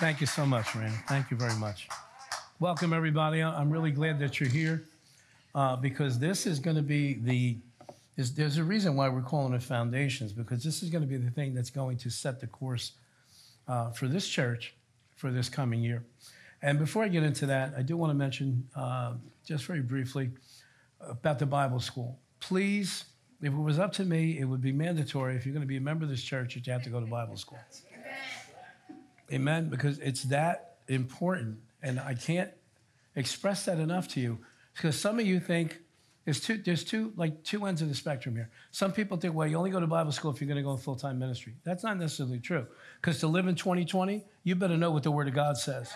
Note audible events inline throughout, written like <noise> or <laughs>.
Thank you so much, Randy. Thank you very much. Welcome, everybody. I'm really glad that you're here uh, because this is going to be the. Is, there's a reason why we're calling it foundations because this is going to be the thing that's going to set the course uh, for this church for this coming year. And before I get into that, I do want to mention uh, just very briefly about the Bible school. Please, if it was up to me, it would be mandatory if you're going to be a member of this church that you have to go to Bible school. Amen. Because it's that important. And I can't express that enough to you. Because some of you think there's two, there's two, like two ends of the spectrum here. Some people think, well, you only go to Bible school if you're going to go in full time ministry. That's not necessarily true. Because to live in 2020, you better know what the Word of God says.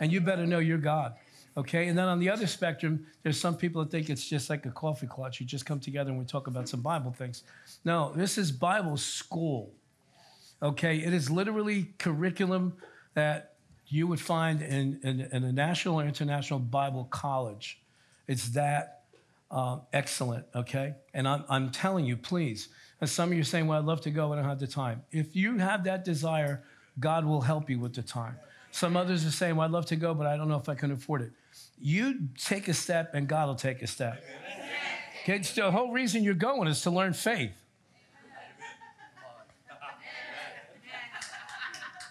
And you better know your God. Okay? And then on the other spectrum, there's some people that think it's just like a coffee clutch. You just come together and we talk about some Bible things. No, this is Bible school. Okay? It is literally curriculum that you would find in, in, in a national or international Bible college. It's that um, excellent, okay? And I'm, I'm telling you, please, and some of you are saying, well, I'd love to go, but I don't have the time. If you have that desire, God will help you with the time. Some others are saying, well, I'd love to go, but I don't know if I can afford it. You take a step and God will take a step. Okay, the whole reason you're going is to learn faith.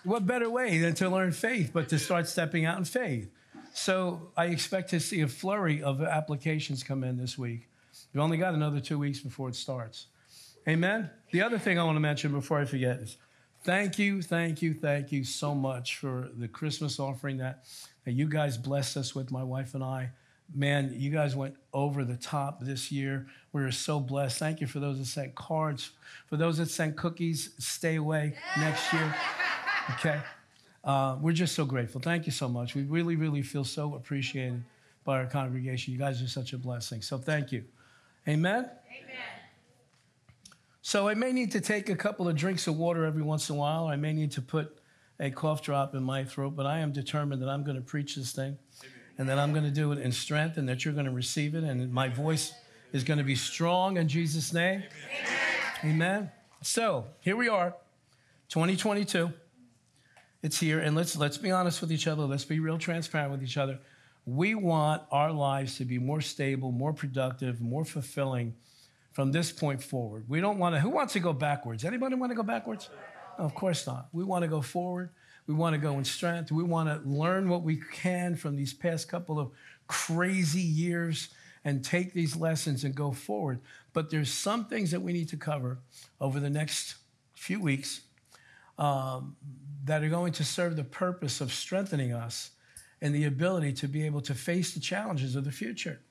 What better way than to learn faith, but to start stepping out in faith? So I expect to see a flurry of applications come in this week. We've only got another two weeks before it starts. Amen. The other thing I want to mention before I forget is thank you, thank you, thank you so much for the Christmas offering that, that you guys blessed us with, my wife and I. Man, you guys went over the top this year. We were so blessed. Thank you for those that sent cards. For those that sent cookies, stay away next year. Okay? Uh, we're just so grateful. Thank you so much. We really, really feel so appreciated by our congregation. You guys are such a blessing. So thank you. Amen? Amen. So I may need to take a couple of drinks of water every once in a while. I may need to put a cough drop in my throat, but I am determined that I'm going to preach this thing and that I'm going to do it in strength and that you're going to receive it and my voice is going to be strong in Jesus' name. Amen. Amen. So here we are, 2022. It's here, and let's let's be honest with each other. Let's be real transparent with each other. We want our lives to be more stable, more productive, more fulfilling from this point forward. We don't want to. Who wants to go backwards? Anybody want to go backwards? No, of course not. We want to go forward. We want to go in strength. We want to learn what we can from these past couple of crazy years and take these lessons and go forward. But there's some things that we need to cover over the next few weeks um, that are going to serve the purpose of strengthening us and the ability to be able to face the challenges of the future.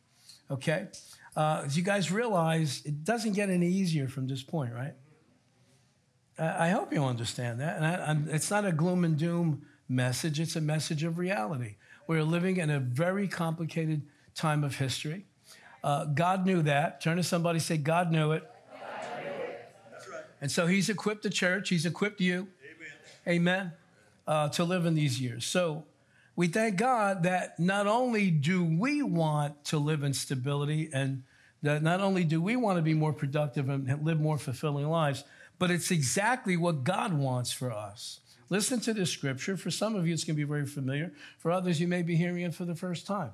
Okay? Uh, as you guys realize, it doesn't get any easier from this point, right? I hope you understand that. And I, it's not a gloom and doom message, it's a message of reality. We're living in a very complicated time of history. Uh, God knew that. Turn to somebody, say, God knew it. God knew it. Right. And so He's equipped the church, He's equipped you amen, uh, to live in these years. So we thank God that not only do we want to live in stability and that not only do we want to be more productive and live more fulfilling lives, but it's exactly what God wants for us. Listen to this scripture. For some of you, it's going to be very familiar. For others, you may be hearing it for the first time.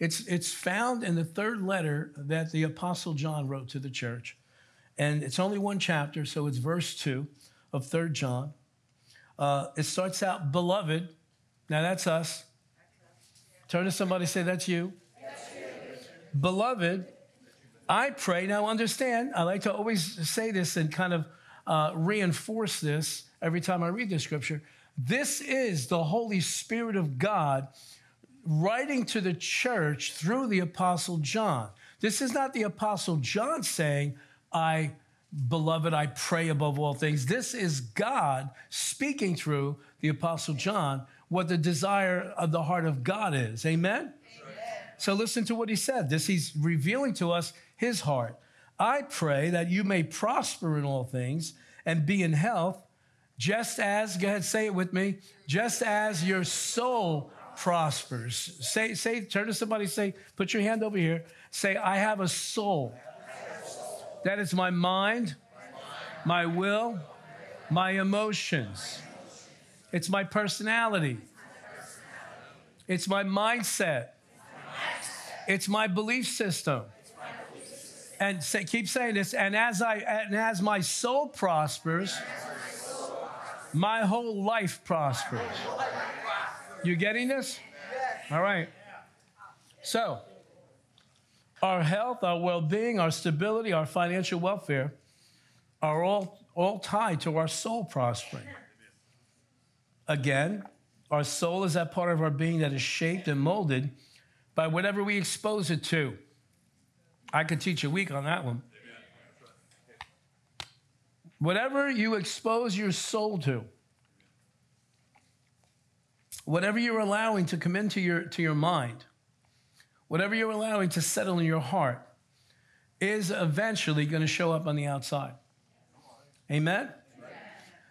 It's, it's found in the third letter that the Apostle John wrote to the church. And it's only one chapter, so it's verse 2 of 3 John. Uh, it starts out, beloved. Now that's us. Turn to somebody, say, that's you. Beloved, I pray. Now understand, I like to always say this and kind of uh, reinforce this every time I read the scripture. This is the Holy Spirit of God writing to the church through the Apostle John. This is not the Apostle John saying, I Beloved, I pray above all things. This is God speaking through the Apostle John what the desire of the heart of God is. Amen? Amen? So listen to what he said. This he's revealing to us his heart. I pray that you may prosper in all things and be in health, just as, go ahead, say it with me, just as your soul prospers. Say, say, turn to somebody, say, put your hand over here. Say, I have a soul that is my mind, my will, my emotions. It's my personality. It's my mindset. It's my belief system. And say, keep saying this. And as I and as my soul prospers, my whole life prospers. You getting this? All right. So, our health, our well-being, our stability, our financial welfare are all all tied to our soul prospering. Again, our soul is that part of our being that is shaped and molded by whatever we expose it to. I could teach a week on that one. Whatever you expose your soul to, whatever you're allowing to come into your, to your mind, whatever you're allowing to settle in your heart, is eventually going to show up on the outside. Amen?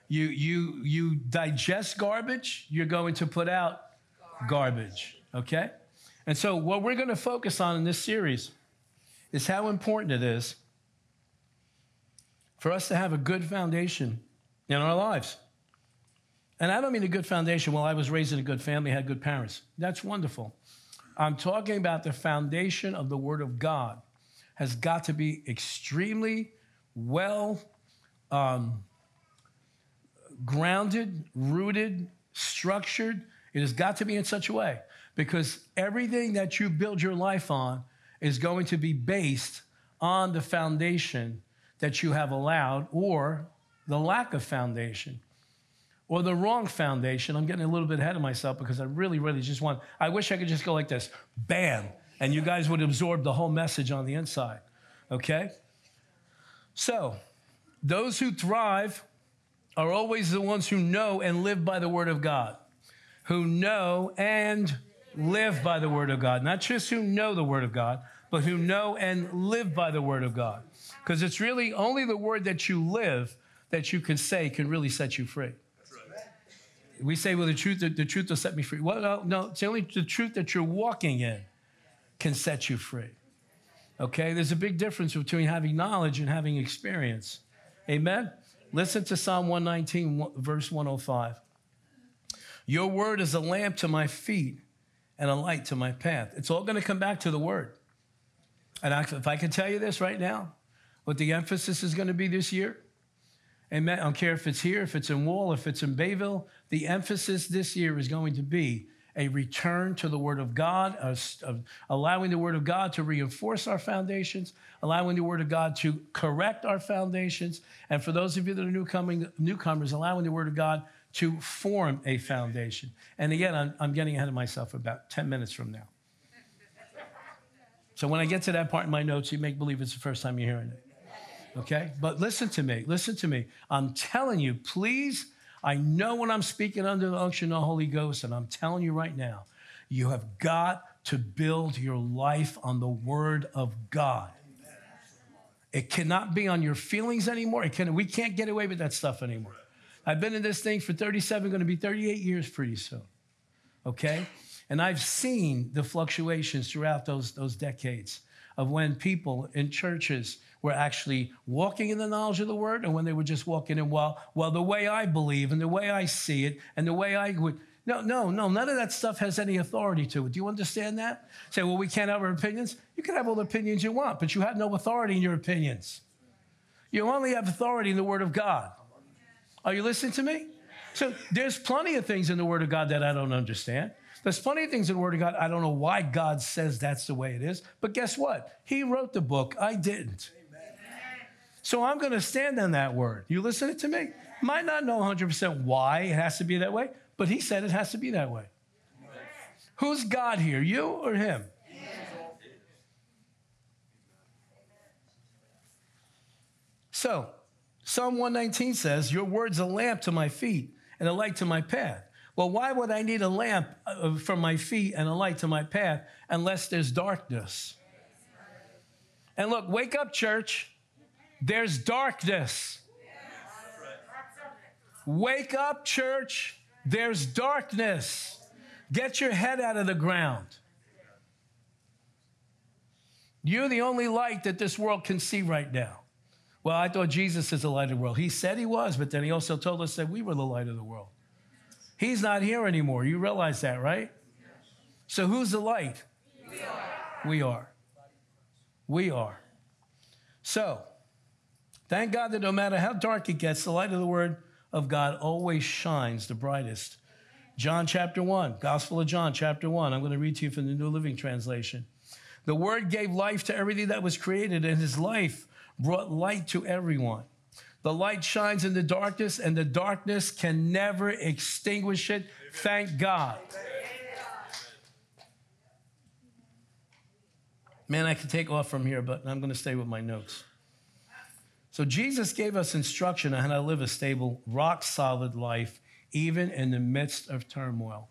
You, you, you digest garbage, you're going to put out garbage, okay? And so, what we're going to focus on in this series is how important it is for us to have a good foundation in our lives. And I don't mean a good foundation, well, I was raised in a good family, had good parents. That's wonderful. I'm talking about the foundation of the Word of God has got to be extremely well um, grounded, rooted, structured. It has got to be in such a way because everything that you build your life on is going to be based on the foundation that you have allowed or the lack of foundation or the wrong foundation. I'm getting a little bit ahead of myself because I really, really just want, I wish I could just go like this bam, and you guys would absorb the whole message on the inside. Okay? So, those who thrive are always the ones who know and live by the Word of God, who know and live by the Word of God. Not just who know the Word of God, but who know and live by the Word of God. Because it's really only the Word that you live that you can say can really set you free. We say, well, the truth, the, truth will set me free. Well, no, no, it's only the truth that you're walking in can set you free. Okay? There's a big difference between having knowledge and having experience. Amen? Listen to Psalm 119, verse 105. Your word is a lamp to my feet and a light to my path. It's all going to come back to the word. And I, if I can tell you this right now, what the emphasis is going to be this year, amen. I don't care if it's here, if it's in Wall, if it's in Bayville, the emphasis this year is going to be a return to the Word of God, allowing the Word of God to reinforce our foundations, allowing the Word of God to correct our foundations, and for those of you that are newcomers, allowing the Word of God to form a foundation. And again, I'm, I'm getting ahead of myself about 10 minutes from now. So when I get to that part in my notes, you make believe it's the first time you're hearing it. Okay? But listen to me, listen to me. I'm telling you, please I know when I'm speaking under the unction of the Holy Ghost, and I'm telling you right now, you have got to build your life on the Word of God. It cannot be on your feelings anymore. It can, we can't get away with that stuff anymore. I've been in this thing for 37, going to be 38 years pretty soon. Okay? And I've seen the fluctuations throughout those, those decades of when people in churches were actually walking in the knowledge of the word and when they were just walking in, well, well, the way I believe and the way I see it and the way I would. No, no, no, none of that stuff has any authority to it. Do you understand that? Say, well, we can't have our opinions. You can have all the opinions you want, but you have no authority in your opinions. You only have authority in the Word of God. Are you listening to me? So there's plenty of things in the Word of God that I don't understand. There's plenty of things in the Word of God. I don't know why God says that's the way it is. But guess what? He wrote the book. I didn't. So I'm going to stand on that word. You listen to me? Might not know 100% why it has to be that way, but he said it has to be that way. Who's God here, you or him? So, Psalm 119 says, Your word's a lamp to my feet and a light to my path. Well, why would I need a lamp uh, for my feet and a light to my path unless there's darkness? And look, wake up, church. There's darkness. Wake up, church. There's darkness. Get your head out of the ground. You're the only light that this world can see right now. Well, I thought Jesus is the light of the world. He said he was, but then he also told us that we were the light of the world. He's not here anymore. You realize that, right? So who's the light? We are. We are. We are. So, thank God that no matter how dark it gets, the light of the Word of God always shines the brightest. John chapter 1, Gospel of John chapter 1. I'm going to read to you from the New Living Translation. The Word gave life to everything that was created, and His life brought light to everyone. The light shines in the darkness, and the darkness can never extinguish it. Thank God. Man, I could take off from here, but I'm going to stay with my notes. So, Jesus gave us instruction on how to live a stable, rock solid life, even in the midst of turmoil,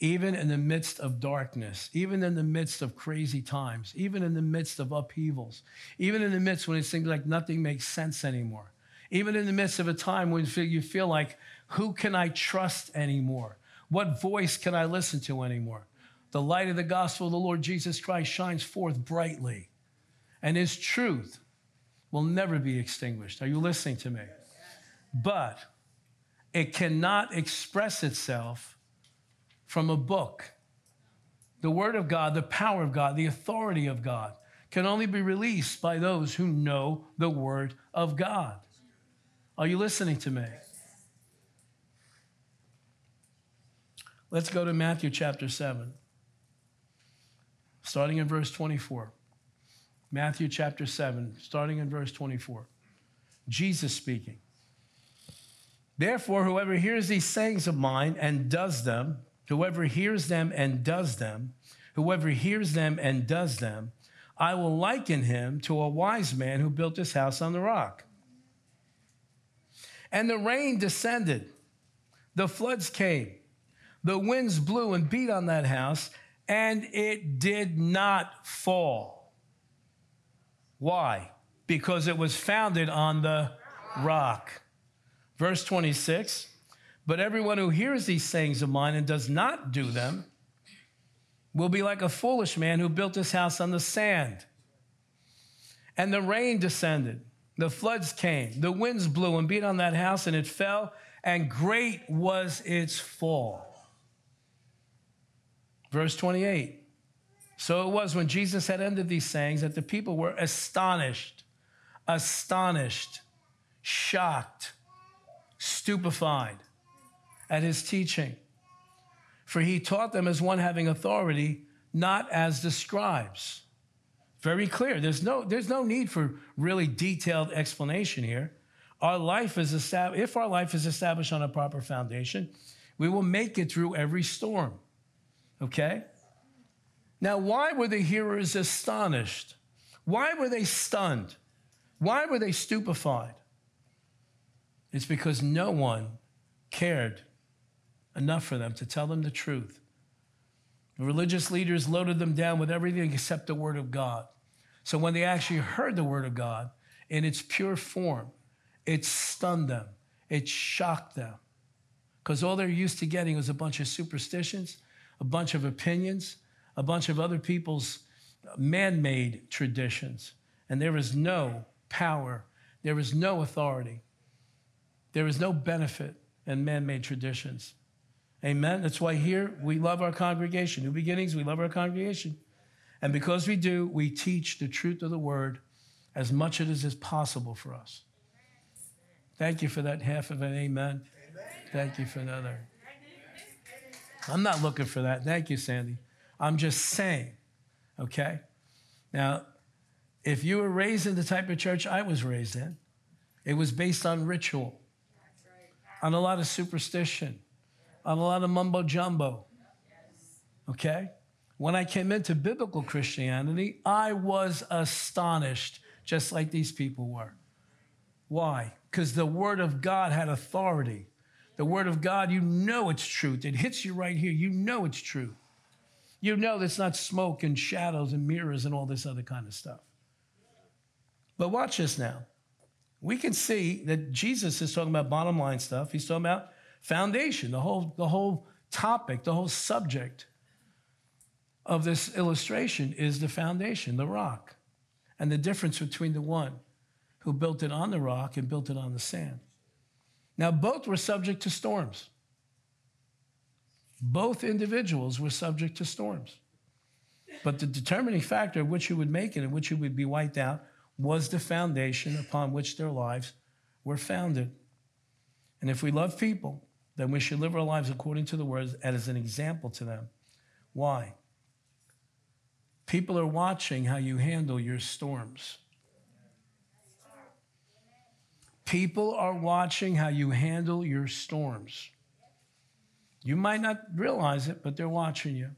even in the midst of darkness, even in the midst of crazy times, even in the midst of upheavals, even in the midst when it seems like nothing makes sense anymore, even in the midst of a time when you feel like, who can I trust anymore? What voice can I listen to anymore? the light of the gospel of the Lord Jesus Christ shines forth brightly, and his truth will never be extinguished. Are you listening to me? But it cannot express itself from a book. The Word of God, the power of God, the authority of God can only be released by those who know the Word of God. Are you listening to me? Let's go to Matthew chapter 7 starting in verse 24. Matthew chapter 7, starting in verse 24. Jesus speaking. Therefore, whoever hears these sayings of mine and does them, whoever hears them and does them, whoever hears them and does them, I will liken him to a wise man who built his house on the rock. And the rain descended, the floods came, the winds blew and beat on that house and it did not fall. Why? Because it was founded on the rock. Verse 26 But everyone who hears these sayings of mine and does not do them will be like a foolish man who built his house on the sand. And the rain descended, the floods came, the winds blew and beat on that house, and it fell, and great was its fall. Verse 28. So it was when Jesus had ended these sayings that the people were astonished, astonished, shocked, stupefied at his teaching. For he taught them as one having authority, not as the scribes. Very clear. There's no, there's no need for really detailed explanation here. Our life is established, if our life is established on a proper foundation, we will make it through every storm. Okay? Now, why were the hearers astonished? Why were they stunned? Why were they stupefied? It's because no one cared enough for them to tell them the truth. The religious leaders loaded them down with everything except the Word of God. So when they actually heard the Word of God in its pure form, it stunned them, it shocked them. Because all they're used to getting was a bunch of superstitions a bunch of opinions, a bunch of other people's man made traditions. And there is no power, there is no authority, there is no benefit in man made traditions. Amen. That's why here we love our congregation. New beginnings, we love our congregation. And because we do, we teach the truth of the word as much as is possible for us. Thank you for that half of an amen. amen. Thank you for another. I'm not looking for that. Thank you, Sandy. I'm just saying, okay? Now, if you were raised in the type of church I was raised in, it was based on ritual, on a lot of superstition, on a lot of mumbo jumbo, okay? When I came into biblical Christianity, I was astonished, just like these people were. Why? Because the Word of God had authority. The Word of God, you know it's truth. It hits you right here. You know it's true. You know that's not smoke and shadows and mirrors and all this other kind of stuff. But watch this now. We can see that Jesus is talking about bottom line stuff. He's talking about foundation, the whole, the whole topic, the whole subject of this illustration is the foundation, the rock, and the difference between the one who built it on the rock and built it on the sand. Now, both were subject to storms. Both individuals were subject to storms. But the determining factor of which you would make it and which you would be wiped out was the foundation upon which their lives were founded. And if we love people, then we should live our lives according to the words as an example to them. Why? People are watching how you handle your storms. People are watching how you handle your storms. You might not realize it, but they're watching you.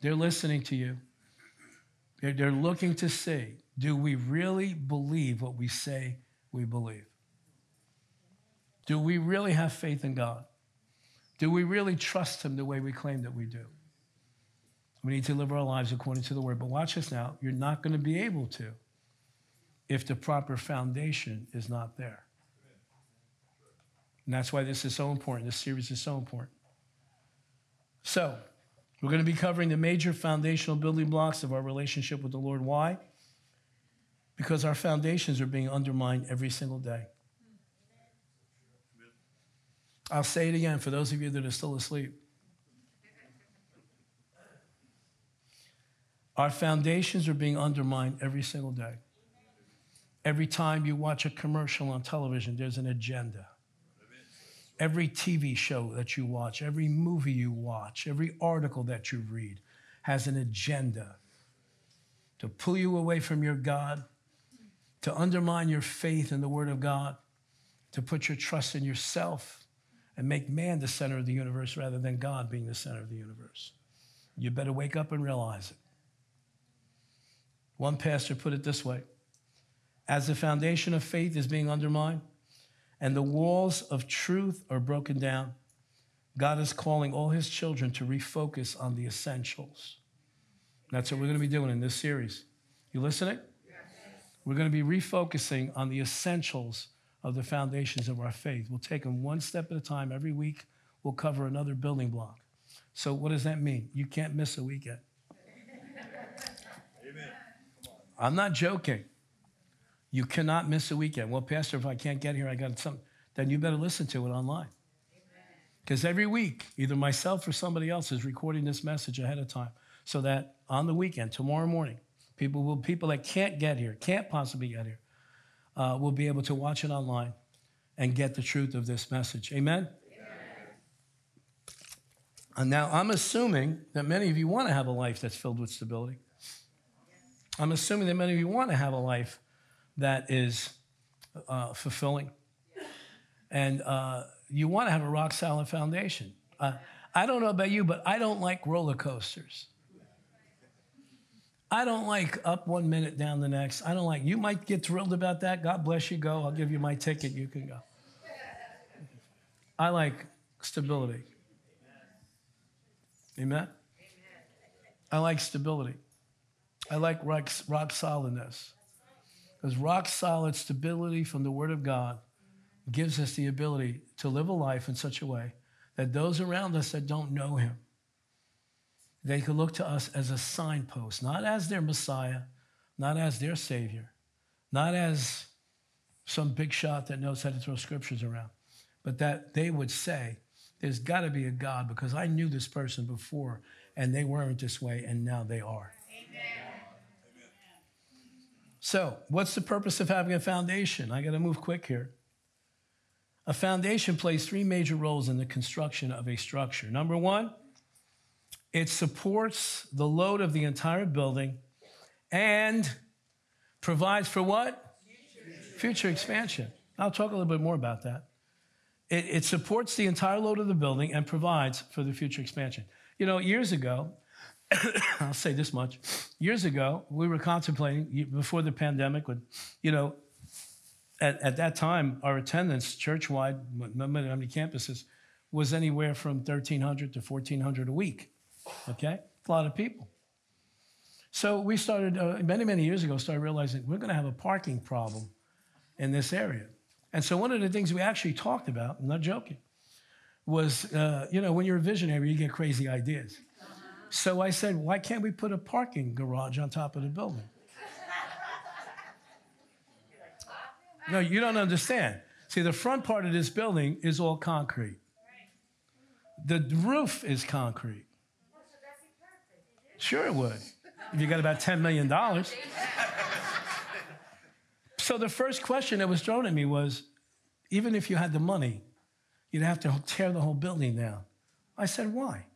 They're listening to you. They're, they're looking to see do we really believe what we say we believe? Do we really have faith in God? Do we really trust Him the way we claim that we do? We need to live our lives according to the Word. But watch this now. You're not going to be able to if the proper foundation is not there. And that's why this is so important. This series is so important. So, we're going to be covering the major foundational building blocks of our relationship with the Lord. Why? Because our foundations are being undermined every single day. I'll say it again for those of you that are still asleep. Our foundations are being undermined every single day. Every time you watch a commercial on television, there's an agenda. Every TV show that you watch, every movie you watch, every article that you read has an agenda to pull you away from your God, to undermine your faith in the Word of God, to put your trust in yourself and make man the center of the universe rather than God being the center of the universe. You better wake up and realize it. One pastor put it this way As the foundation of faith is being undermined, and the walls of truth are broken down, God is calling all his children to refocus on the essentials. That's what we're going to be doing in this series. You listening? We're going to be refocusing on the essentials of the foundations of our faith. We'll take them one step at a time. Every week, we'll cover another building block. So, what does that mean? You can't miss a weekend. Amen. I'm not joking. You cannot miss a weekend. Well, Pastor, if I can't get here, I got something. Then you better listen to it online. Because every week, either myself or somebody else is recording this message ahead of time so that on the weekend, tomorrow morning, people will people that can't get here, can't possibly get here, uh, will be able to watch it online and get the truth of this message. Amen? Amen? And now I'm assuming that many of you want to have a life that's filled with stability. I'm assuming that many of you want to have a life that is uh, fulfilling. And uh, you want to have a rock solid foundation. Uh, I don't know about you, but I don't like roller coasters. I don't like up one minute, down the next. I don't like, you might get thrilled about that. God bless you, go. I'll give you my ticket. You can go. I like stability. Amen? I like stability. I like rock, rock solidness. Because rock solid stability from the Word of God gives us the ability to live a life in such a way that those around us that don't know Him, they can look to us as a signpost, not as their Messiah, not as their Savior, not as some big shot that knows how to throw scriptures around, but that they would say, There's got to be a God because I knew this person before and they weren't this way and now they are. So, what's the purpose of having a foundation? I got to move quick here. A foundation plays three major roles in the construction of a structure. Number one, it supports the load of the entire building and provides for what? Future, Future expansion. I'll talk a little bit more about that. It, it supports the entire load of the building and provides for the future expansion. You know, years ago, <coughs> I'll say this much. Years ago, we were contemplating, before the pandemic, with, you know, at, at that time, our attendance church-wide, how many campuses, was anywhere from 1,300 to 1,400 a week. Okay? A lot of people. So we started, uh, many, many years ago, started realizing we're going to have a parking problem in this area. And so one of the things we actually talked about, I'm not joking, was, uh, you know, when you're a visionary, you get crazy ideas. So I said, why can't we put a parking garage on top of the building? No, you don't understand. See, the front part of this building is all concrete. The roof is concrete. Sure, it would. If you got about $10 million. So the first question that was thrown at me was even if you had the money, you'd have to tear the whole building down. I said, why?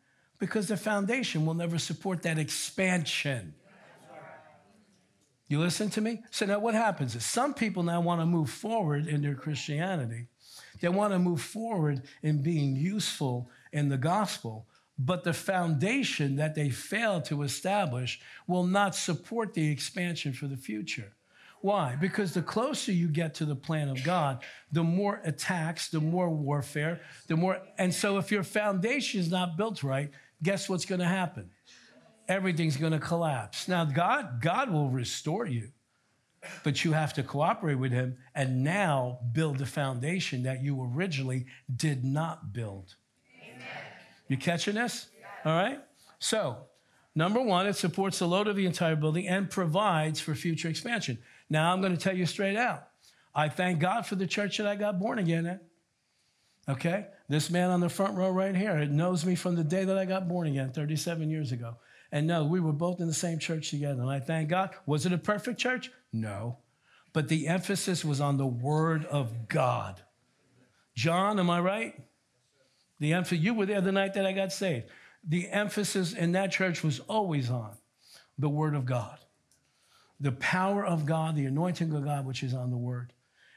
Because the foundation will never support that expansion. You listen to me? So now what happens is some people now want to move forward in their Christianity. They want to move forward in being useful in the gospel, but the foundation that they fail to establish will not support the expansion for the future. Why? Because the closer you get to the plan of God, the more attacks, the more warfare, the more. And so if your foundation is not built right, guess what's going to happen? Everything's going to collapse. Now, God, God will restore you, but you have to cooperate with Him and now build the foundation that you originally did not build. Amen. You catching this? All right? So, number one, it supports the load of the entire building and provides for future expansion. Now I'm going to tell you straight out. I thank God for the church that I got born again in. Okay? This man on the front row right here knows me from the day that I got born again 37 years ago. And no, we were both in the same church together. And I thank God. Was it a perfect church? No. But the emphasis was on the Word of God. John, am I right? The emphasis, you were there the night that I got saved. The emphasis in that church was always on the Word of God the power of God, the anointing of God, which is on the word.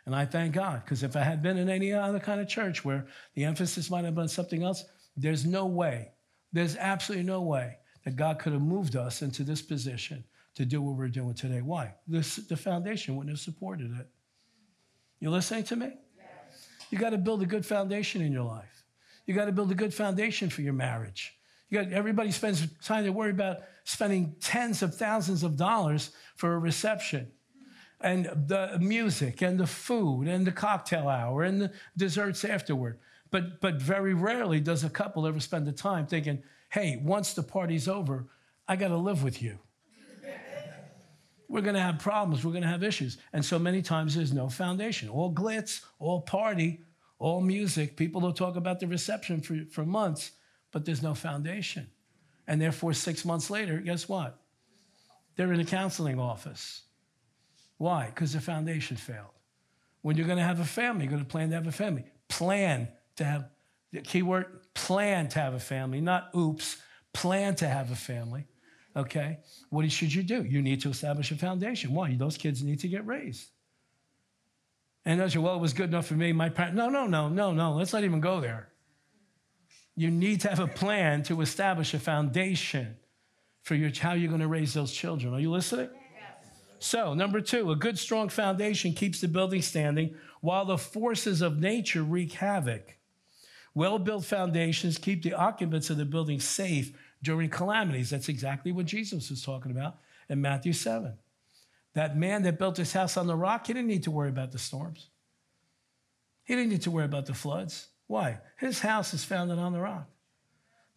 And I thank God, because if I had been in any other kind of church where the emphasis might have been something else, there's no way, there's absolutely no way that God could have moved us into this position to do what we're doing today. Why? This, the foundation wouldn't have supported it. You listening to me? Yes. You got to build a good foundation in your life. You got to build a good foundation for your marriage. You got everybody spends time to worry about spending tens of thousands of dollars for a reception and the music and the food and the cocktail hour and the desserts afterward. But, but very rarely does a couple ever spend the time thinking, hey, once the party's over, I got to live with you. We're going to have problems. We're going to have issues. And so many times there's no foundation. All glitz, all party, all music. People will talk about the reception for, for months but there's no foundation. And therefore, six months later, guess what? They're in a counseling office. Why? Because the foundation failed. When you're going to have a family, you're going to plan to have a family. Plan to have, the key word, plan to have a family, not oops, plan to have a family. Okay? What should you do? You need to establish a foundation. Why? Those kids need to get raised. And those say, well, it was good enough for me. My parents, no, no, no, no, no. Let's not even go there you need to have a plan to establish a foundation for your, how you're going to raise those children. Are you listening? So, number two, a good, strong foundation keeps the building standing while the forces of nature wreak havoc. Well built foundations keep the occupants of the building safe during calamities. That's exactly what Jesus was talking about in Matthew 7. That man that built his house on the rock, he didn't need to worry about the storms, he didn't need to worry about the floods. Why? His house is founded on the rock.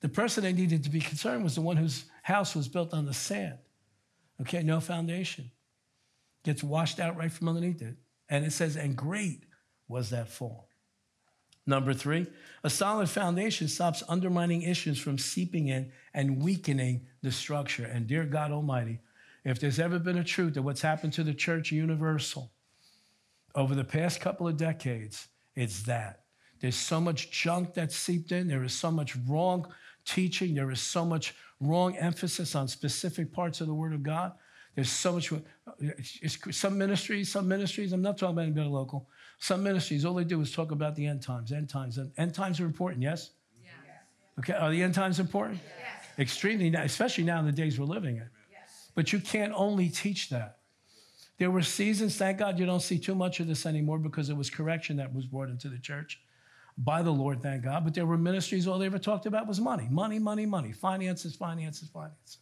The person that needed to be concerned was the one whose house was built on the sand. Okay, no foundation. Gets washed out right from underneath it. And it says, and great was that fall. Number three, a solid foundation stops undermining issues from seeping in and weakening the structure. And dear God Almighty, if there's ever been a truth that what's happened to the church universal over the past couple of decades, it's that. There's so much junk that's seeped in. There is so much wrong teaching. There is so much wrong emphasis on specific parts of the Word of God. There's so much. some ministries, some ministries, I'm not talking about anybody local. Some ministries, all they do is talk about the end times. End times. End times are important, yes? yes. Okay, are the end times important? Yes. Extremely, especially now in the days we're living in. Yes. But you can't only teach that. There were seasons, thank God you don't see too much of this anymore because it was correction that was brought into the church by the Lord, thank God. But there were ministries, all they ever talked about was money, money, money, money, finances, finances, finances.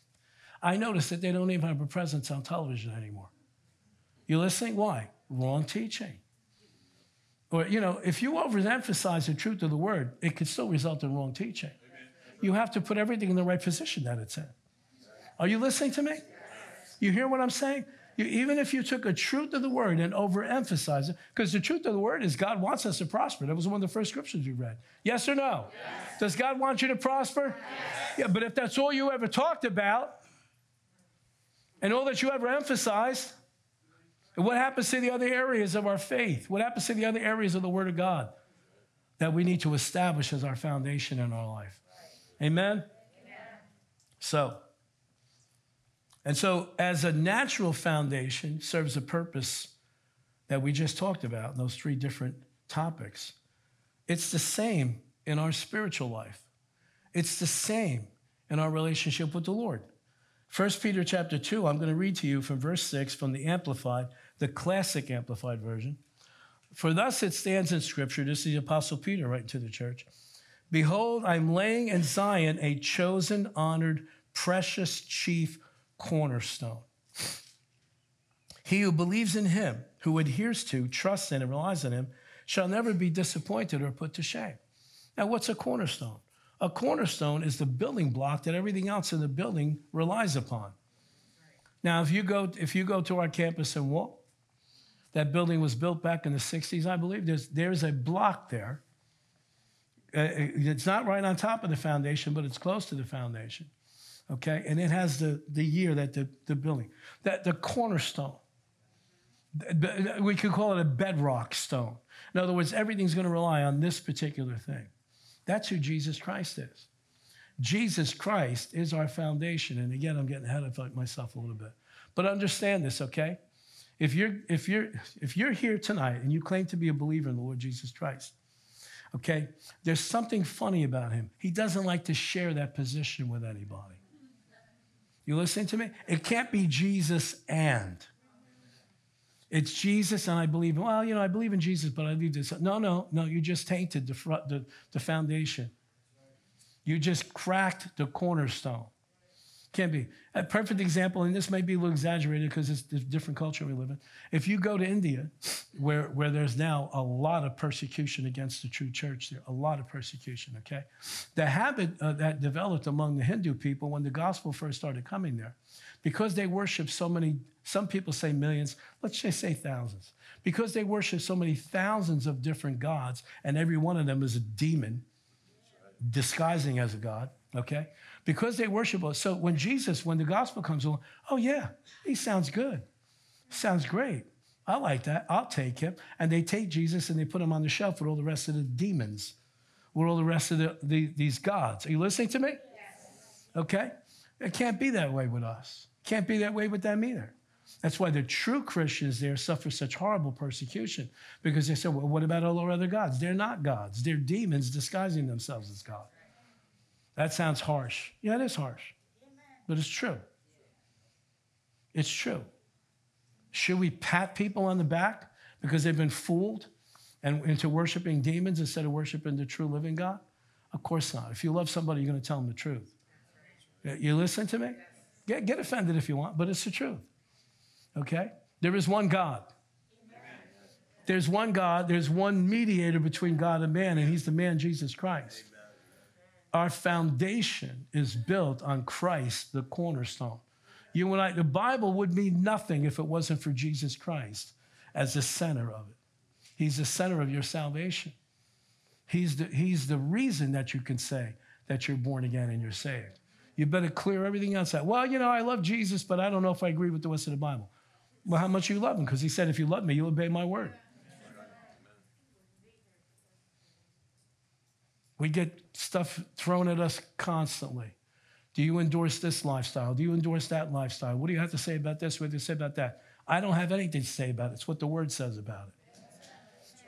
I noticed that they don't even have a presence on television anymore. You listening? Why? Wrong teaching. Or, you know, if you overemphasize the truth of the word, it could still result in wrong teaching. You have to put everything in the right position that it's in. Are you listening to me? You hear what I'm saying? You, even if you took a truth of the word and overemphasize it, because the truth of the word is God wants us to prosper. That was one of the first scriptures we read. Yes or no? Yes. Does God want you to prosper? Yes. Yeah, but if that's all you ever talked about and all that you ever emphasized, what happens to the other areas of our faith? What happens to the other areas of the Word of God that we need to establish as our foundation in our life? Amen? Amen. So, and so as a natural foundation serves a purpose that we just talked about in those three different topics. It's the same in our spiritual life. It's the same in our relationship with the Lord. 1 Peter chapter 2, I'm going to read to you from verse 6 from the Amplified the classic amplified version. For thus it stands in Scripture, this is the Apostle Peter writing to the church Behold, I'm laying in Zion a chosen, honored, precious chief cornerstone. He who believes in him, who adheres to, trusts in, and relies on him, shall never be disappointed or put to shame. Now, what's a cornerstone? A cornerstone is the building block that everything else in the building relies upon. Now, if you go, if you go to our campus and Wall, that building was built back in the 60s, I believe. There's, there's a block there. Uh, uh, it's not right on top of the foundation, but it's close to the foundation. Okay? And it has the, the year that the, the building, that the cornerstone. We could call it a bedrock stone. In other words, everything's going to rely on this particular thing. That's who Jesus Christ is. Jesus Christ is our foundation. And again, I'm getting ahead of myself a little bit. But understand this, okay? If you're, if, you're, if you're here tonight and you claim to be a believer in the Lord Jesus Christ, okay, there's something funny about him. He doesn't like to share that position with anybody. You listening to me? It can't be Jesus and. It's Jesus and I believe, well, you know, I believe in Jesus, but I believe this. No, no, no, you just tainted the, the, the foundation. You just cracked the cornerstone. Can be. A perfect example, and this may be a little exaggerated because it's a different culture we live in. If you go to India, where, where there's now a lot of persecution against the true church, there a lot of persecution, okay? The habit uh, that developed among the Hindu people when the gospel first started coming there, because they worship so many, some people say millions, let's just say thousands, because they worship so many thousands of different gods, and every one of them is a demon disguising as a god, okay? Because they worship us. So when Jesus, when the gospel comes along, oh yeah, he sounds good. Sounds great. I like that. I'll take him. And they take Jesus and they put him on the shelf with all the rest of the demons, with all the rest of the, the these gods. Are you listening to me? Yes. Okay? It can't be that way with us. Can't be that way with them either. That's why the true Christians there suffer such horrible persecution because they say, well, what about all our other gods? They're not gods. They're demons disguising themselves as God. That sounds harsh. Yeah, it is harsh, but it's true. It's true. Should we pat people on the back because they've been fooled and into worshiping demons instead of worshiping the true living God? Of course not. If you love somebody, you're going to tell them the truth. You listen to me? Get, get offended if you want, but it's the truth. Okay? There is one God. There's one God. There's one mediator between God and man, and he's the man Jesus Christ. Our foundation is built on Christ, the cornerstone. You and I, the Bible would mean nothing if it wasn't for Jesus Christ as the center of it. He's the center of your salvation. He's the, he's the reason that you can say that you're born again and you're saved. You better clear everything else out. Well, you know, I love Jesus, but I don't know if I agree with the rest of the Bible. Well, how much you love him? Because he said, if you love me, you'll obey my word. We get stuff thrown at us constantly. Do you endorse this lifestyle? Do you endorse that lifestyle? What do you have to say about this? What do you say about that? I don't have anything to say about it. It's what the word says about it.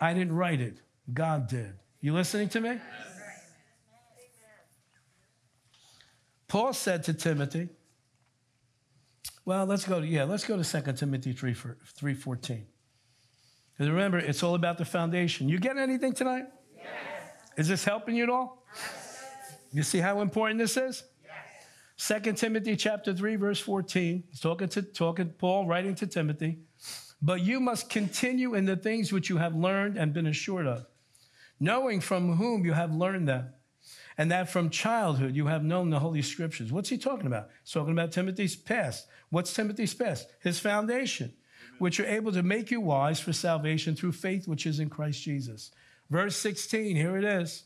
I didn't write it. God did. You listening to me? Paul said to Timothy, well, let's go to, yeah, let's go to 2 Timothy 3, 3.14. Because remember, it's all about the foundation. You get anything tonight? Is this helping you at all? You see how important this is? Second Timothy chapter 3, verse 14. He's talking to talking Paul, writing to Timothy. But you must continue in the things which you have learned and been assured of, knowing from whom you have learned them, and that from childhood you have known the Holy Scriptures. What's he talking about? He's talking about Timothy's past. What's Timothy's past? His foundation, which are able to make you wise for salvation through faith which is in Christ Jesus. Verse 16, here it is.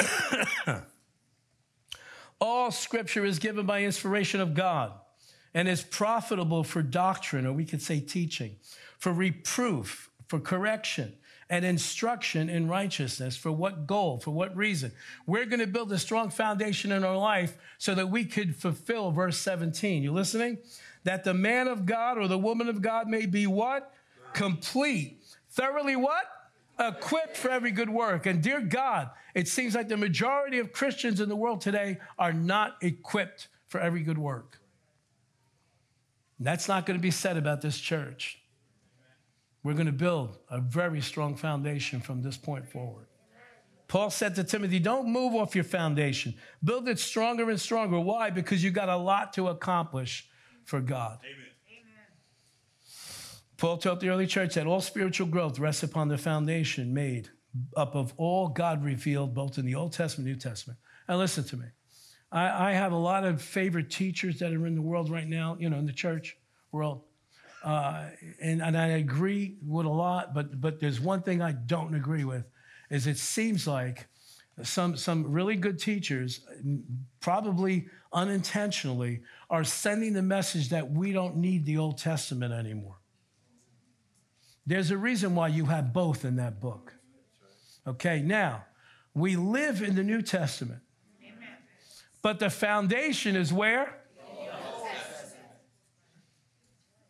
<coughs> All scripture is given by inspiration of God and is profitable for doctrine, or we could say teaching, for reproof, for correction, and instruction in righteousness. For what goal? For what reason? We're going to build a strong foundation in our life so that we could fulfill verse 17. You listening? That the man of God or the woman of God may be what? Complete. Thoroughly what? Equipped for every good work. And dear God, it seems like the majority of Christians in the world today are not equipped for every good work. That's not going to be said about this church. We're going to build a very strong foundation from this point forward. Paul said to Timothy, Don't move off your foundation. Build it stronger and stronger. Why? Because you got a lot to accomplish for God. Amen. Paul told the early church that all spiritual growth rests upon the foundation made up of all God revealed, both in the Old Testament and New Testament. And listen to me. I, I, have a lot of favorite teachers that are in the world right now, you know, in the church world. Uh, and, and I agree with a lot, but, but there's one thing I don't agree with, is it seems like some, some really good teachers, probably unintentionally, are sending the message that we don't need the Old Testament anymore. There's a reason why you have both in that book. Okay, now, we live in the New Testament. But the foundation is where?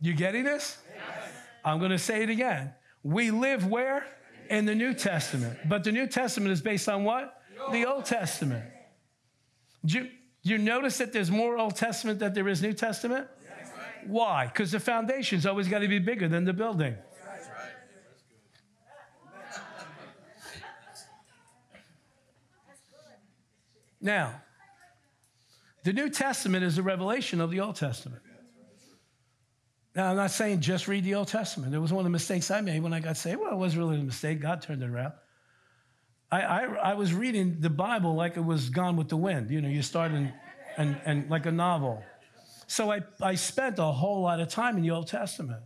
You getting this? Yes. I'm going to say it again. We live where? In the New Testament. But the New Testament is based on what? The Old Testament. Do you, you notice that there's more Old Testament than there is New Testament? Yes. Why? Because the foundation's always got to be bigger than the building. Now, the New Testament is a revelation of the Old Testament. Now, I'm not saying just read the Old Testament. It was one of the mistakes I made when I got saved. Well, it was really a mistake. God turned it around. I, I, I was reading the Bible like it was gone with the wind. You know, you start in, and, and like a novel. So I, I spent a whole lot of time in the Old Testament,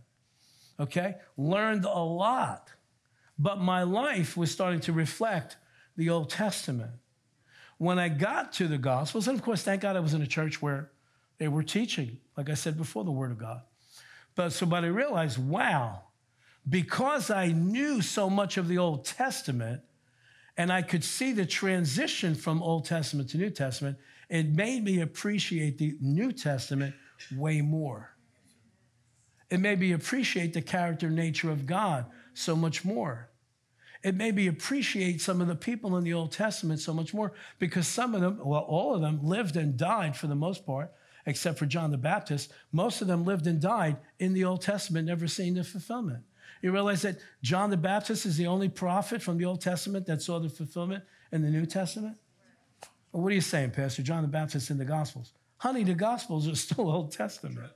okay? Learned a lot. But my life was starting to reflect the Old Testament. When I got to the Gospels, and of course, thank God I was in a church where they were teaching, like I said before, the Word of God. But so, but I realized, wow, because I knew so much of the Old Testament and I could see the transition from Old Testament to New Testament, it made me appreciate the New Testament way more. It made me appreciate the character nature of God so much more. It made me appreciate some of the people in the Old Testament so much more because some of them, well, all of them lived and died for the most part except for John the Baptist, most of them lived and died in the Old Testament, never seeing the fulfillment. You realize that John the Baptist is the only prophet from the Old Testament that saw the fulfillment in the New Testament? Well, what are you saying, Pastor? John the Baptist in the Gospels. Honey, the Gospels are still <laughs> Old Testament.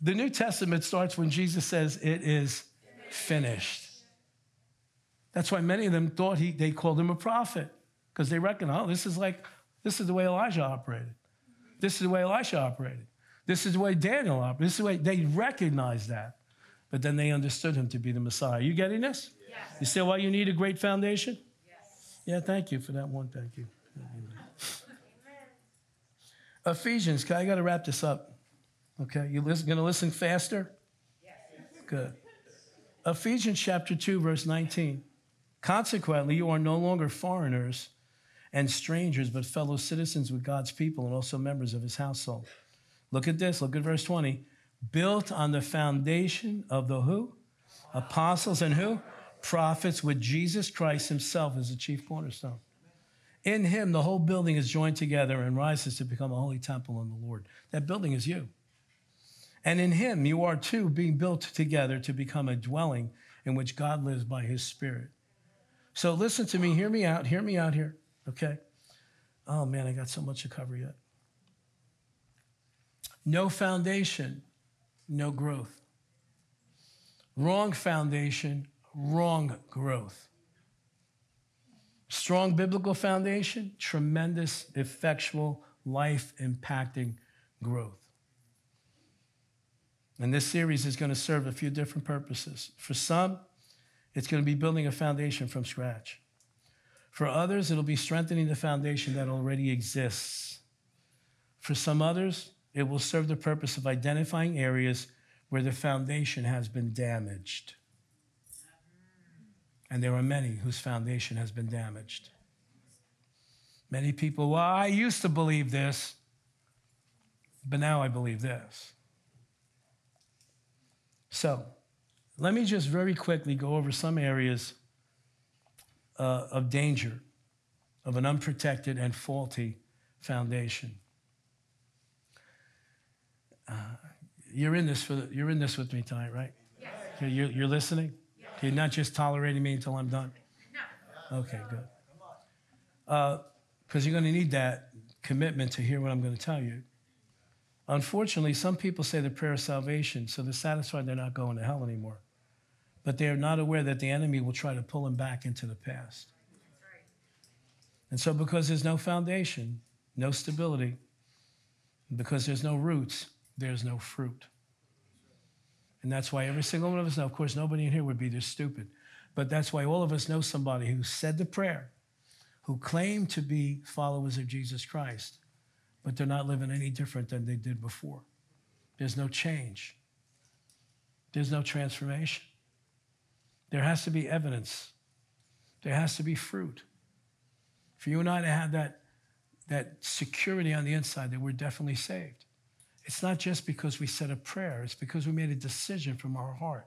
The New Testament starts when Jesus says, It is finished. That's why many of them thought he, they called him a prophet, because they reckon, oh, this is like, this is the way Elijah operated. This is the way Elisha operated. This is the way Daniel operated. This is the way they recognized that. But then they understood him to be the Messiah. You getting this? Yes. You see why you need a great foundation? Yes. Yeah, thank you for that one. Thank you. Ephesians, I got to wrap this up. Okay, you going to listen faster? Yes. Good. Ephesians chapter 2, verse 19. Consequently, you are no longer foreigners and strangers, but fellow citizens with God's people and also members of his household. Look at this, look at verse 20. Built on the foundation of the who? Apostles and who? Prophets with Jesus Christ himself as the chief cornerstone. In him, the whole building is joined together and rises to become a holy temple in the Lord. That building is you. And in him, you are too being built together to become a dwelling in which God lives by his Spirit. So listen to me, hear me out, hear me out here. Okay? Oh man, I got so much to cover yet. No foundation, no growth. Wrong foundation, wrong growth. Strong biblical foundation, tremendous, effectual, life impacting growth. And this series is going to serve a few different purposes. For some, it's going to be building a foundation from scratch. For others, it'll be strengthening the foundation that already exists. For some others, it will serve the purpose of identifying areas where the foundation has been damaged. And there are many whose foundation has been damaged. Many people, well, I used to believe this, but now I believe this. So, let me just very quickly go over some areas uh, of danger of an unprotected and faulty foundation. Uh, you're in this for the, you're in this with me tonight, right? Yes. You're, you're listening. Yes. You're not just tolerating me until I'm done. No. Okay, good. Because uh, you're going to need that commitment to hear what I'm going to tell you. Unfortunately, some people say the prayer of salvation, so they're satisfied they're not going to hell anymore. But they are not aware that the enemy will try to pull them back into the past. And so, because there's no foundation, no stability, because there's no roots, there's no fruit. And that's why every single one of us know, of course, nobody in here would be this stupid, but that's why all of us know somebody who said the prayer, who claimed to be followers of Jesus Christ, but they're not living any different than they did before. There's no change, there's no transformation. There has to be evidence, there has to be fruit. For you and I to have that, that security on the inside that we're definitely saved. It's not just because we said a prayer, it's because we made a decision from our heart.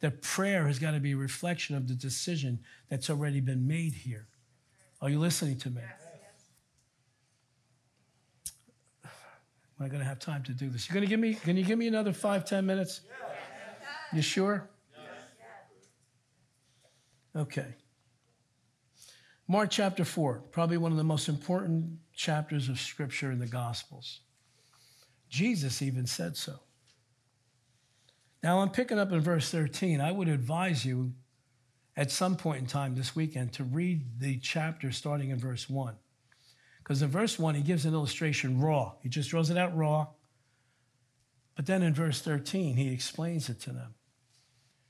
That prayer has got to be a reflection of the decision that's already been made here. Are you listening to me? Am I going to have time to do this? You're going to give me? Can you give me another five, ten minutes? You sure? Okay. Mark chapter 4, probably one of the most important chapters of Scripture in the Gospels. Jesus even said so. Now, I'm picking up in verse 13. I would advise you at some point in time this weekend to read the chapter starting in verse 1. Because in verse 1, he gives an illustration raw. He just draws it out raw. But then in verse 13, he explains it to them.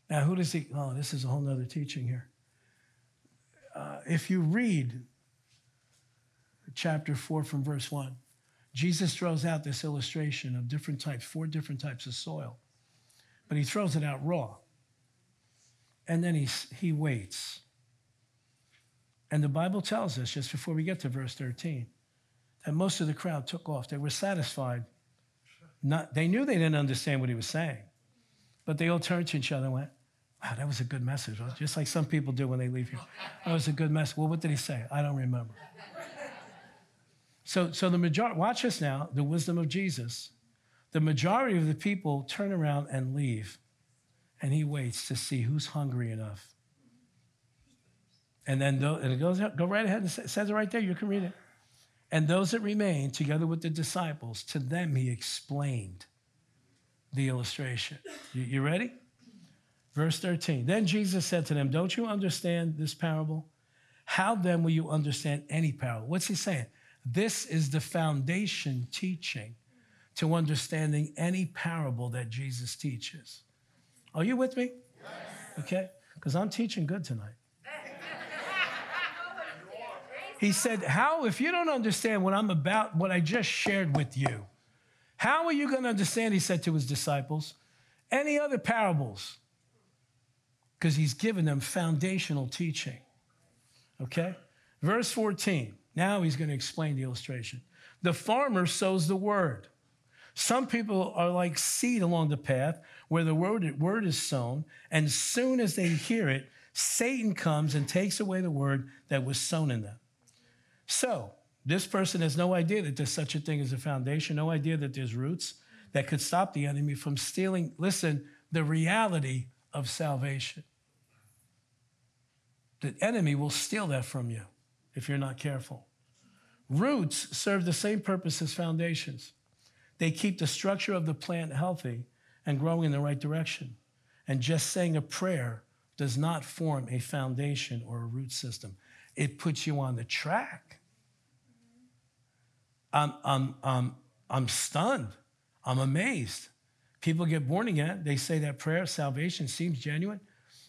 Now, who does he? Oh, this is a whole other teaching here. Uh, if you read chapter 4 from verse 1, Jesus throws out this illustration of different types, four different types of soil, but he throws it out raw. And then he, he waits. And the Bible tells us, just before we get to verse 13, that most of the crowd took off. They were satisfied. Not, they knew they didn't understand what he was saying, but they all turned to each other and went, Wow, that was a good message. Just like some people do when they leave here. That was a good message. Well, what did he say? I don't remember. So, so the majority, watch this now, the wisdom of Jesus. The majority of the people turn around and leave, and he waits to see who's hungry enough. And then and it goes go right ahead and says it right there. You can read it. And those that remain, together with the disciples, to them he explained the illustration. You, you ready? Verse 13. Then Jesus said to them, Don't you understand this parable? How then will you understand any parable? What's he saying? This is the foundation teaching to understanding any parable that Jesus teaches. Are you with me? Yes. Okay? Because I'm teaching good tonight. <laughs> he said, How, if you don't understand what I'm about, what I just shared with you, how are you going to understand, he said to his disciples, any other parables? Because he's given them foundational teaching. Okay? Verse 14. Now he's going to explain the illustration. The farmer sows the word. Some people are like seed along the path where the word, word is sown, and soon as they hear it, Satan comes and takes away the word that was sown in them. So, this person has no idea that there's such a thing as a foundation, no idea that there's roots that could stop the enemy from stealing, listen, the reality of salvation. The enemy will steal that from you if you're not careful. Roots serve the same purpose as foundations. They keep the structure of the plant healthy and growing in the right direction. And just saying a prayer does not form a foundation or a root system. it puts you on the track. I'm, I'm, I'm, I'm stunned. I'm amazed. People get born again. They say that prayer, of salvation seems genuine.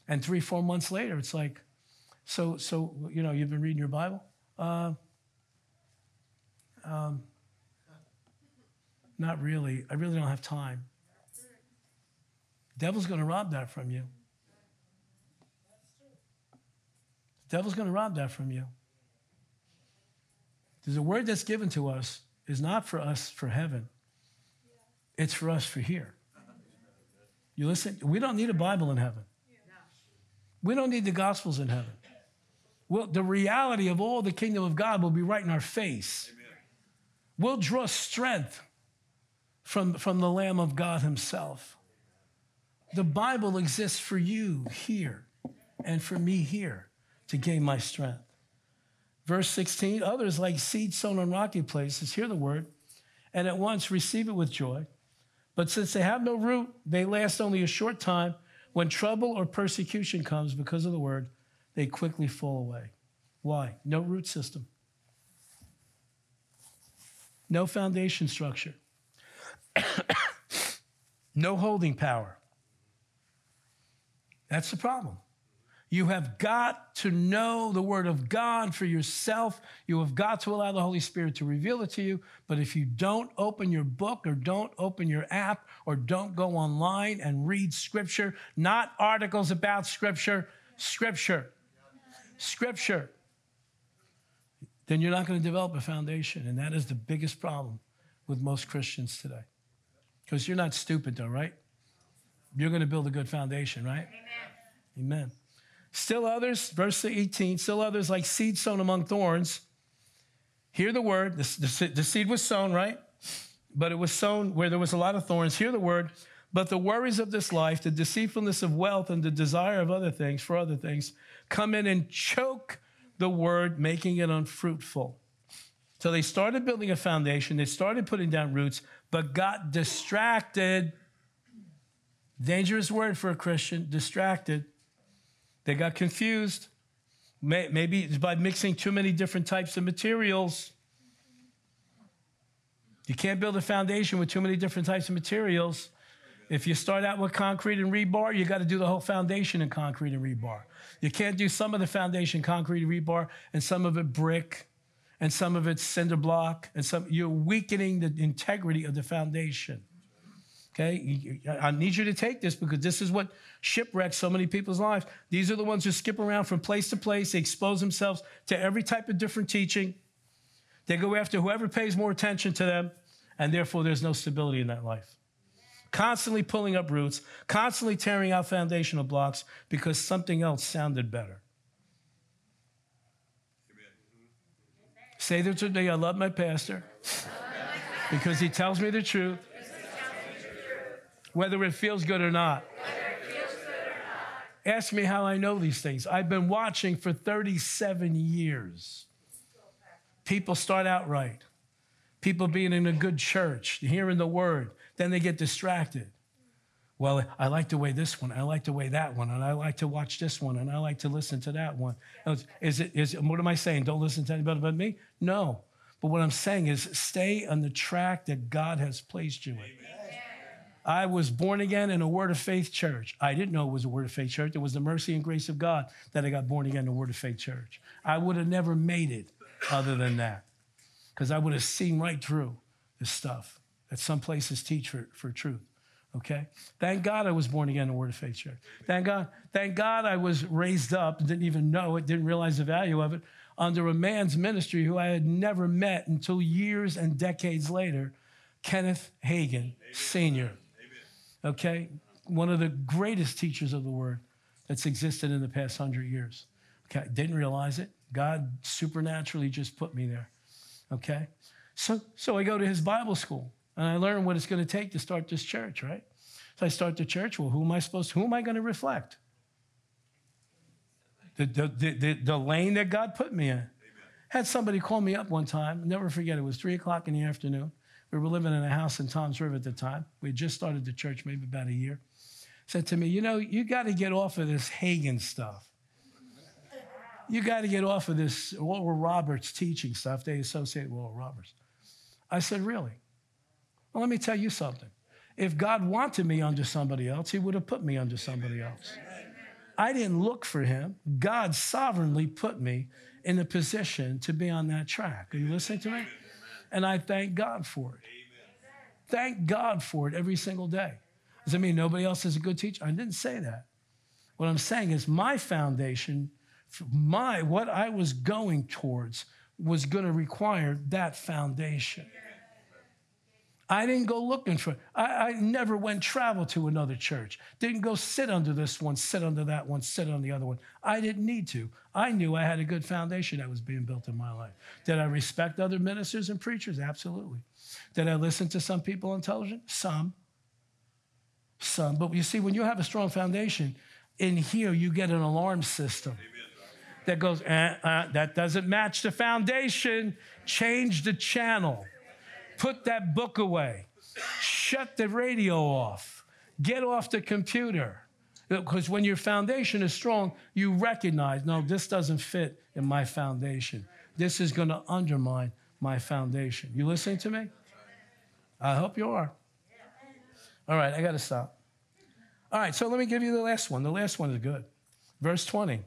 And three, four months later, it's like, so, so you know, you've been reading your Bible? Uh, um, not really. I really don't have time. Devil's going to rob that from you. Devil's going to rob that from you. There's a word that's given to us is not for us for heaven. It's for us for here. You listen? We don't need a Bible in heaven. We don't need the Gospels in heaven. Well, the reality of all the kingdom of God will be right in our face. We'll draw strength from, from the Lamb of God Himself. The Bible exists for you here and for me here to gain my strength. Verse 16 others, like seed sown on rocky places, hear the word and at once receive it with joy. But since they have no root, they last only a short time. When trouble or persecution comes because of the word, they quickly fall away. Why? No root system, no foundation structure, <coughs> no holding power. That's the problem. You have got to know the Word of God for yourself. You have got to allow the Holy Spirit to reveal it to you. But if you don't open your book or don't open your app or don't go online and read Scripture, not articles about Scripture, Scripture, Scripture, then you're not going to develop a foundation. And that is the biggest problem with most Christians today. Because you're not stupid, though, right? You're going to build a good foundation, right? Amen. Amen. Still others, verse 18, still others like seed sown among thorns. Hear the word. The, the, the, seed was sown, right? But it was sown where there was a lot of thorns. Hear the word. But the worries of this life, the deceitfulness of wealth, and the desire of other things for other things come in and choke the word, making it unfruitful. So they started building a foundation, they started putting down roots, but got distracted. Dangerous word for a Christian, distracted they got confused. Maybe it's by mixing too many different types of materials. You can't build a foundation with too many different types of materials. If you start out with concrete and rebar, you got to do the whole foundation in concrete and rebar. You can't do some of the foundation concrete and rebar and some of it brick and some of it cinder block and some you're weakening the integrity of the foundation. Okay, I need you to take this because this is what shipwrecks so many people's lives. These are the ones who skip around from place to place. They expose themselves to every type of different teaching. They go after whoever pays more attention to them, and therefore there's no stability in that life. Constantly pulling up roots, constantly tearing out foundational blocks because something else sounded better. Say that today, I love my pastor <laughs> because he tells me the truth whether it feels good or not. Ask me how I know these things. I've been watching for 37 years. People start out right. People being in a good church, hearing the word, then they get distracted. Well, I like the way this one, I like the way that one, and I like to watch this one, and I like to listen to that one. Is it, is what am I saying? Don't listen to anybody but me? No. But what I'm saying is stay on the track that God has placed you in. I was born again in a Word of Faith church. I didn't know it was a Word of Faith church. It was the mercy and grace of God that I got born again in a Word of Faith church. I would have never made it other than that because I would have seen right through the stuff that some places teach for, for truth. Okay? Thank God I was born again in a Word of Faith church. Thank God, thank God I was raised up, didn't even know it, didn't realize the value of it, under a man's ministry who I had never met until years and decades later, Kenneth Hagin, Amen. Sr okay? One of the greatest teachers of the word that's existed in the past hundred years. Okay, didn't realize it. God supernaturally just put me there. Okay? So, so I go to his Bible school and I learn what it's going to take to start this church, right? So I start the church. Well, who am I supposed to, who am I going to reflect? The, the, the, the, lane that God put me in. Amen. Had somebody call me up one time, never forget, it was three o'clock in the afternoon. We were living in a house in Toms River at the time. We had just started the church maybe about a year. Said to me, You know, you got to get off of this Hagin stuff. You got to get off of this Oral Roberts teaching stuff. They associate with Roberts. I said, Really? Well, let me tell you something. If God wanted me under somebody else, He would have put me under somebody else. I didn't look for Him. God sovereignly put me in a position to be on that track. Are you listening to me? And I thank God for it. Amen. Thank God for it every single day. Does that mean nobody else is a good teacher? I didn't say that. What I'm saying is my foundation, my what I was going towards was going to require that foundation. I didn't go looking for I, I never went travel to another church. Didn't go sit under this one, sit under that one, sit on the other one. I didn't need to. I knew I had a good foundation that was being built in my life. Did I respect other ministers and preachers? Absolutely. Did I listen to some people on television? Some. Some. But you see, when you have a strong foundation, in here you get an alarm system that goes, eh, uh, that doesn't match the foundation. Change the channel. Put that book away. Shut the radio off. Get off the computer. Because when your foundation is strong, you recognize, no, this doesn't fit in my foundation. This is going to undermine my foundation. You listening to me? I hope you are. All right, I got to stop. All right, so let me give you the last one. The last one is good. Verse 20.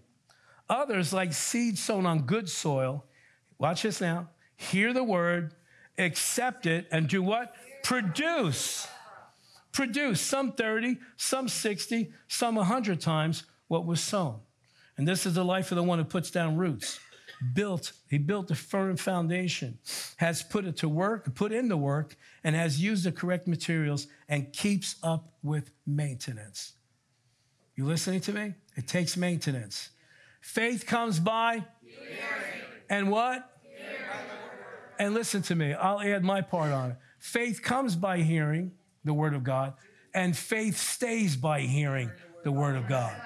Others, like seed sown on good soil, watch this now, hear the word, accept it, and do what? Produce. Produce some 30, some 60, some 100 times what was sown. And this is the life of the one who puts down roots. Built, he built a firm foundation, has put it to work, put in the work, and has used the correct materials and keeps up with maintenance. You listening to me? It takes maintenance. Faith comes by, and what? And listen to me, I'll add my part on it. Faith comes by hearing the word of God, and faith stays by hearing the word of God.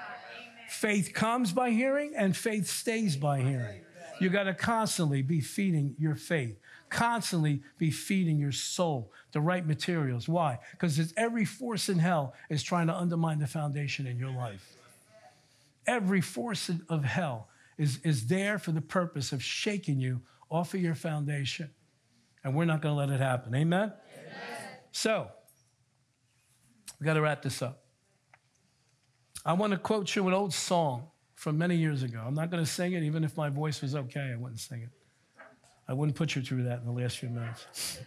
Faith comes by hearing, and faith stays by hearing. You got to constantly be feeding your faith, constantly be feeding your soul the right materials. Why? Because every force in hell is trying to undermine the foundation in your life. Every force of hell is, is there for the purpose of shaking you off of your foundation. And we're not going to let it happen. Amen? Amen? So, we got to wrap this up. I want to quote you an old song from many years ago. I'm not going to sing it, even if my voice was okay, I wouldn't sing it. I wouldn't put you through that in the last few minutes.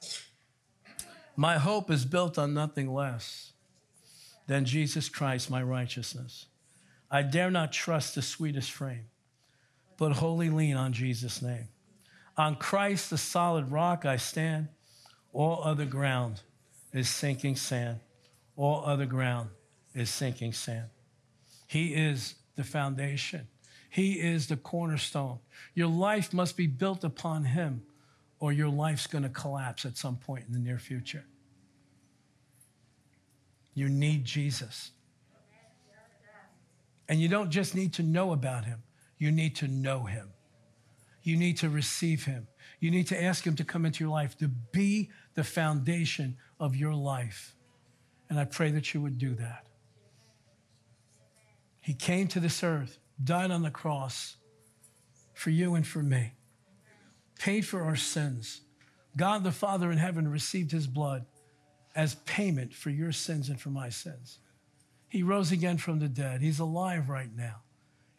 <laughs> my hope is built on nothing less than Jesus Christ, my righteousness. I dare not trust the sweetest frame but wholly lean on Jesus' name. On Christ, the solid rock, I stand. All other ground is sinking sand. All other ground is sinking sand. He is the foundation. He is the cornerstone. Your life must be built upon Him, or your life's going to collapse at some point in the near future. You need Jesus. And you don't just need to know about Him, you need to know him. You need to receive him. You need to ask him to come into your life, to be the foundation of your life. And I pray that you would do that. He came to this earth, died on the cross for you and for me, paid for our sins. God the Father in heaven received his blood as payment for your sins and for my sins. He rose again from the dead. He's alive right now.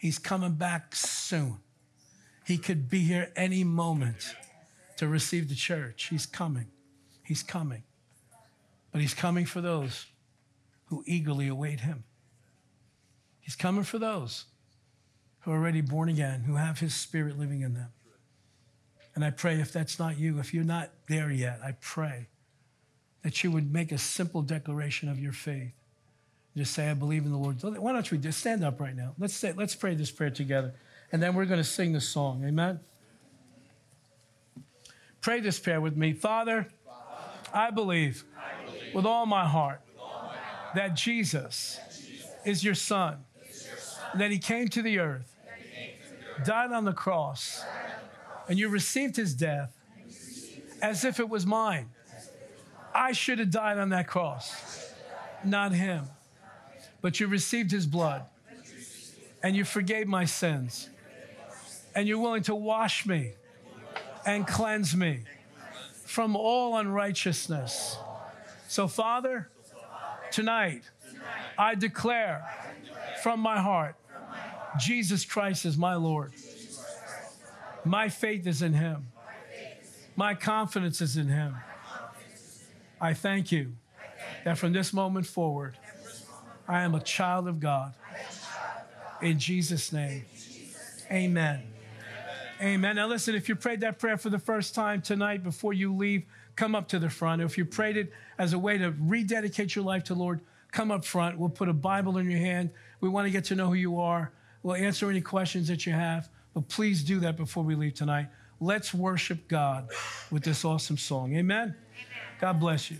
He's coming back soon. He could be here any moment to receive the church. He's coming. He's coming. But he's coming for those who eagerly await him. He's coming for those who are already born again, who have his spirit living in them. And I pray if that's not you, if you're not there yet, I pray that you would make a simple declaration of your faith just say, I believe in the Lord. Why don't we just stand up right now? Let's, say, let's pray this prayer together. And then we're going to sing the song. Amen? Pray this prayer with me. Father, I believe, I believe with, all my heart, all my heart that, Jesus that Jesus is your Son, is your son that He came to the earth, to the earth died on the cross, on the cross and you received His death as if it was mine. I should have died on that cross, not Him but you received his blood and you forgave my sins, and you're willing to wash me and cleanse me from all unrighteousness. So, Father, tonight I declare from my heart Jesus Christ is my Lord. My faith is in him. My confidence is in him. I thank you that from this moment forward, I am a child of God. In Jesus' name, amen. Amen. Now, listen, if you prayed that prayer for the first time tonight before you leave, come up to the front. If you prayed it as a way to rededicate your life to Lord, come up front. We'll put a Bible in your hand. We want to get to know who you are. We'll answer any questions that you have, but please do that before we leave tonight. Let's worship God with this awesome song. Amen. Amen. God bless you.